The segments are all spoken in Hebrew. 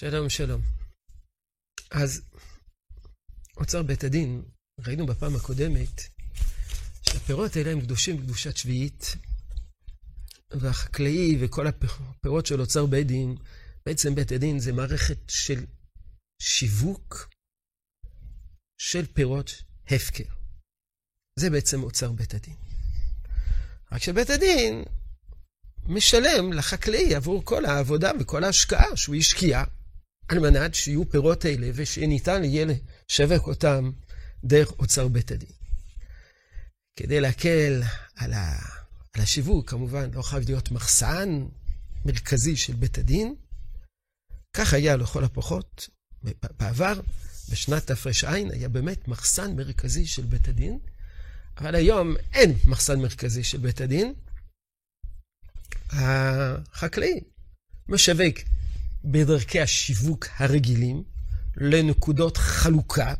שלום, שלום. אז אוצר בית הדין, ראינו בפעם הקודמת שהפירות האלה הם קדושים קדושת שביעית, והחקלאי וכל הפירות של אוצר בית דין, בעצם בית הדין זה מערכת של שיווק של פירות הפקר. זה בעצם אוצר בית הדין. רק שבית הדין משלם לחקלאי עבור כל העבודה וכל ההשקעה שהוא השקיע, על מנת שיהיו פירות אלה ושניתן יהיה לשווק אותם דרך אוצר בית הדין. כדי להקל על, ה... על השיווק, כמובן, לא חייב להיות מחסן מרכזי של בית הדין. כך היה לכל הפחות בעבר, בשנת תר"ע היה באמת מחסן מרכזי של בית הדין, אבל היום אין מחסן מרכזי של בית הדין. החקלאי משווק בדרכי השיווק הרגילים לנקודות חלוקה.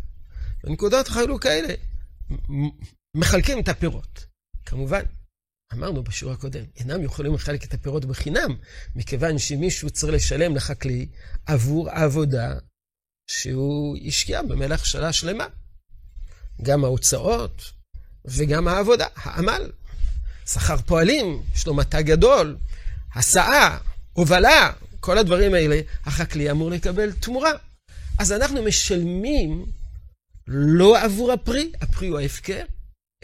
ונקודות החלוקה האלה מחלקים את הפירות. כמובן, אמרנו בשיעור הקודם, אינם יכולים לחלק את הפירות בחינם, מכיוון שמישהו צריך לשלם לחקלאי עבור העבודה שהוא השקיע במלח שנה שלמה. גם ההוצאות וגם העבודה, העמל. שכר פועלים, יש לו מטע גדול, הסעה, הובלה, כל הדברים האלה, החקלאי אמור לקבל תמורה. אז אנחנו משלמים לא עבור הפרי, הפרי הוא ההפקר,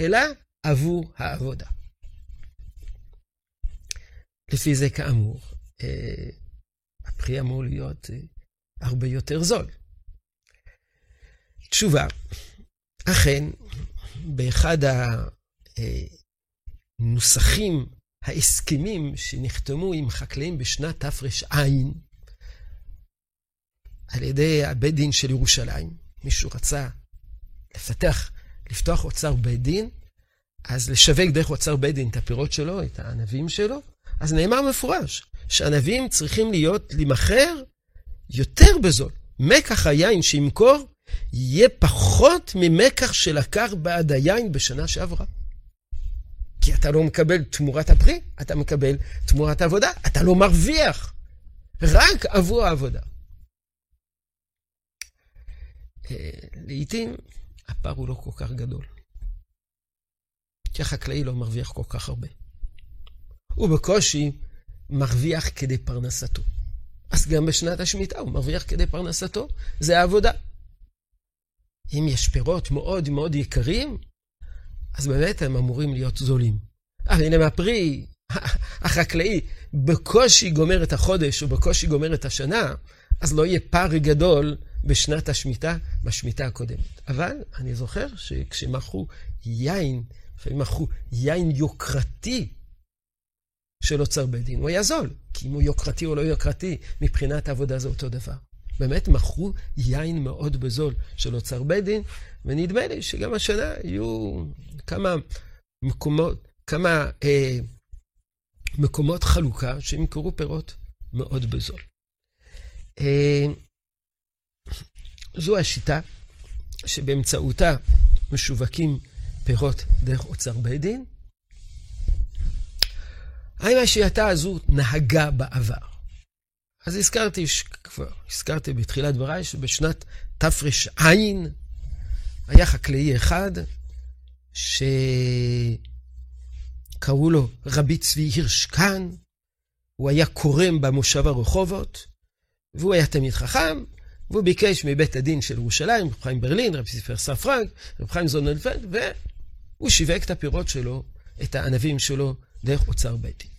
אלא עבור העבודה. לפי זה כאמור, אה, הפרי אמור להיות אה, הרבה יותר זול. תשובה, אכן, באחד הנוסחים, ההסכמים שנחתמו עם חקלאים בשנת תר"ע, על ידי הבית דין של ירושלים, מישהו רצה לפתח, לפתוח אוצר בית דין, אז לשווק דרך אוצר בית דין את הפירות שלו, את הענבים שלו, אז נאמר מפורש שענבים צריכים להיות, להימכר יותר בזול. מקח היין שימכור יהיה פחות ממקח שלקח בעד היין בשנה שעברה. כי אתה לא מקבל תמורת הפרי, אתה מקבל תמורת העבודה, אתה לא מרוויח, רק עבור העבודה. אה, לעתים הפער הוא לא כל כך גדול, כי החקלאי לא מרוויח כל כך הרבה. הוא בקושי מרוויח כדי פרנסתו. אז גם בשנת השמיטה הוא מרוויח כדי פרנסתו, זה העבודה. אם יש פירות מאוד מאוד יקרים, אז באמת הם אמורים להיות זולים. אבל הנה מהפרי, החקלאי בקושי גומר את החודש או בקושי גומר את השנה, אז לא יהיה פער גדול בשנת השמיטה, בשמיטה הקודמת. אבל אני זוכר שכשמכרו יין, לפעמים מכרו יין יוקרתי של אוצר בית דין, הוא היה זול. כי אם הוא יוקרתי או לא יוקרתי, מבחינת העבודה זה אותו דבר. באמת מכרו יין מאוד בזול של אוצר בית דין, ונדמה לי שגם השנה יהיו כמה מקומות, כמה אה, מקומות חלוקה שימכרו פירות מאוד בזול. אה, זו השיטה שבאמצעותה משווקים פירות דרך אוצר בית דין. האם השיטה הזו נהגה בעבר? אז הזכרתי, כבר הזכרתי בתחילת דבריי, שבשנת תר"ע היה חקלאי אחד שקראו לו רבי צבי הירשקן, הוא היה קורם במושב הרחובות, והוא היה תמיד חכם, והוא ביקש מבית הדין של ירושלים, רב חיים ברלין, רב ספר ספרנק, רב חיים זונלפלד, והוא שיווק את הפירות שלו, את הענבים שלו, דרך אוצר בית דין.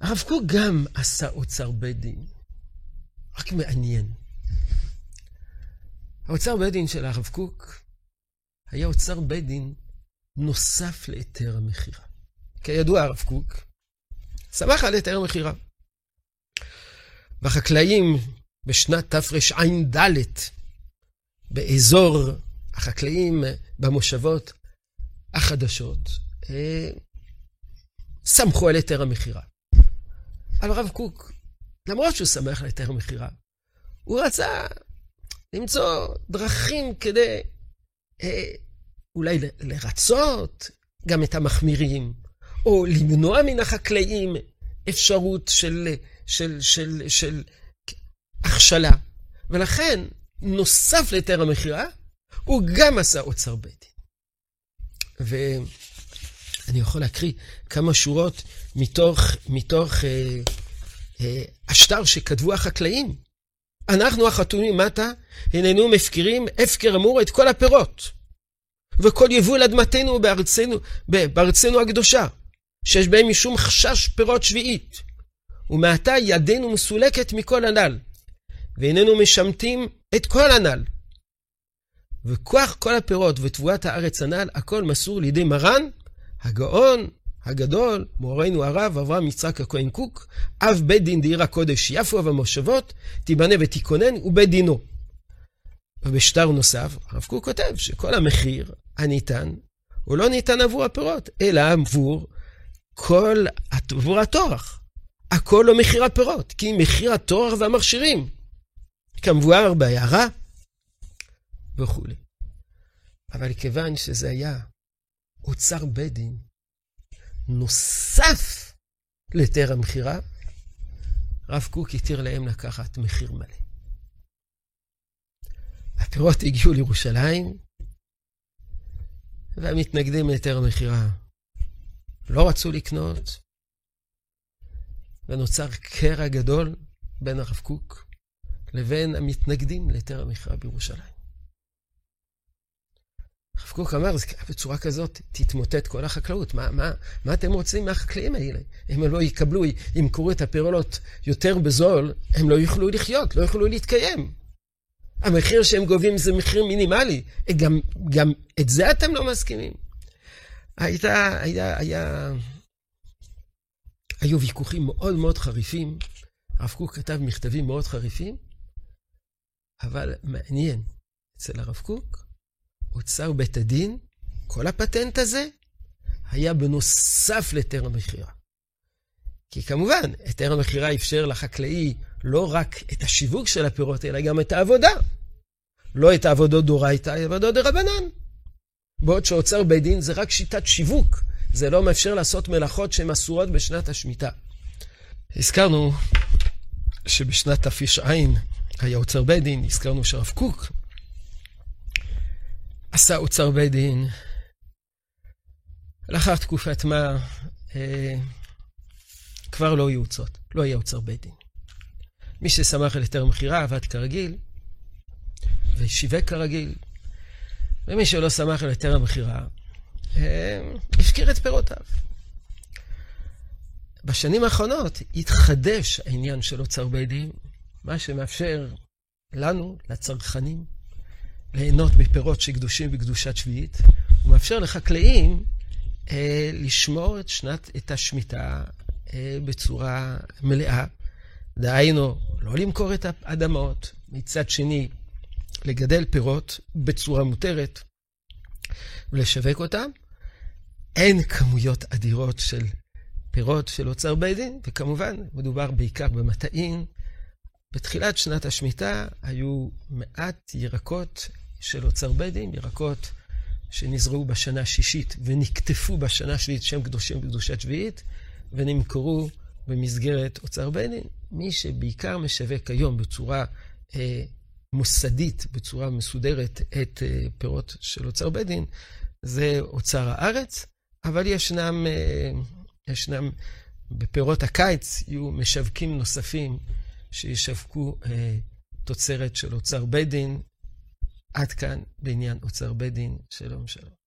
הרב קוק גם עשה אוצר בית דין, רק מעניין. האוצר בית דין של הרב קוק היה אוצר בית דין נוסף להיתר המכירה. כידוע, הרב קוק שמח על היתר המכירה. והחקלאים בשנת תרע"ד, באזור החקלאים במושבות החדשות, אה, סמכו על היתר המכירה. אבל הרב קוק, למרות שהוא שמח על היתר המכירה, הוא רצה למצוא דרכים כדי אה, אולי לרצות גם את המחמירים, או למנוע מן החקלאים אפשרות של, של, של, של הכשלה. ולכן, נוסף להיתר המכירה, הוא גם עשה אוצר בית דין. ואני יכול להקריא כמה שורות מתוך, מתוך אה, אה, השטר שכתבו החקלאים. אנחנו החתומים מטה, הננו מפקירים הפקר אמור את כל הפירות. וכל יבול אדמתנו בארצנו, בארצנו הקדושה, שיש בהם משום חשש פירות שביעית. ומעתה ידנו מסולקת מכל הנ"ל, ואיננו משמטים את כל הנ"ל. וכוח כל הפירות ותבואת הארץ הנ"ל, הכל מסור לידי מרן, הגאון, הגדול, מורנו הרב, אברהם יצחק הכהן קוק, אב בית דין דעיר הקודש יפו ובמושבות, תיבנה ותיכונן, ובית דינו. ובשטר נוסף, הרב קוק כותב שכל המחיר הניתן, הוא לא ניתן עבור הפירות, אלא עבור כל, עבור הטורח. הכל לא מחיר הפירות, כי מחיר הטורח והמכשירים. כמבואר בעיירה וכולי. אבל כיוון שזה היה אוצר בית דין נוסף להיתר המכירה, רב קוק התיר להם לקחת מחיר מלא. הפירות הגיעו לירושלים, והמתנגדים להיתר המכירה לא רצו לקנות, ונוצר קרע גדול בין הרב קוק לבין המתנגדים להיתר המכירה בירושלים. הרב קוק אמר, בצורה כזאת תתמוטט כל החקלאות. מה, מה, מה אתם רוצים מהחקלאים האלה? הם לא יקבלו, ימכרו את הפירות יותר בזול, הם לא יוכלו לחיות, לא יוכלו להתקיים. המחיר שהם גובים זה מחיר מינימלי. גם, גם את זה אתם לא מסכימים. הייתה, היה, היה, היו ויכוחים מאוד מאוד חריפים. הרב קוק כתב מכתבים מאוד חריפים, אבל מעניין, אצל הרב קוק, אוצר בית הדין, כל הפטנט הזה היה בנוסף להיתר המכירה. כי כמובן, היתר המכירה אפשר לחקלאי לא רק את השיווק של הפירות, אלא גם את העבודה. לא את העבודות דורייתא, אלא עבודות דרבנן. בעוד שאוצר בית דין זה רק שיטת שיווק, זה לא מאפשר לעשות מלאכות שהן אסורות בשנת השמיטה. הזכרנו שבשנת תפי"ע היה אוצר בית דין, הזכרנו שהרב קוק עשה אוצר בית דין. לאחר תקופת מה אה, כבר לא יהיו אוצרות, לא יהיה אוצר בית דין. מי ששמח על היתר מכירה עבד כרגיל, ושיווק כרגיל, ומי שלא שמח על היתר המכירה, אה, הפקיר את פירותיו. בשנים האחרונות התחדש העניין של אוצר בית דין, מה שמאפשר לנו, לצרכנים, ליהנות מפירות שקדושים בקדושת שביעית, ומאפשר לחקלאים אה, לשמור את שנת, את השמיטה אה, בצורה מלאה. דהיינו, לא למכור את האדמות, מצד שני, לגדל פירות בצורה מותרת ולשווק אותם. אין כמויות אדירות של פירות של אוצר בית דין, וכמובן, מדובר בעיקר במטעים. בתחילת שנת השמיטה היו מעט ירקות של אוצר בית דין, ירקות שנזרעו בשנה השישית ונקטפו בשנה השביעית, שם קדושים בקדושת שביעית, ונמכרו במסגרת אוצר בית דין. מי שבעיקר משווק היום בצורה אה, מוסדית, בצורה מסודרת, את אה, פירות של אוצר בית דין, זה אוצר הארץ, אבל ישנם, אה, ישנם בפירות הקיץ, יהיו משווקים נוספים שישווקו אה, תוצרת של אוצר בית דין. עד כאן בעניין אוצר בית דין. שלום שלום.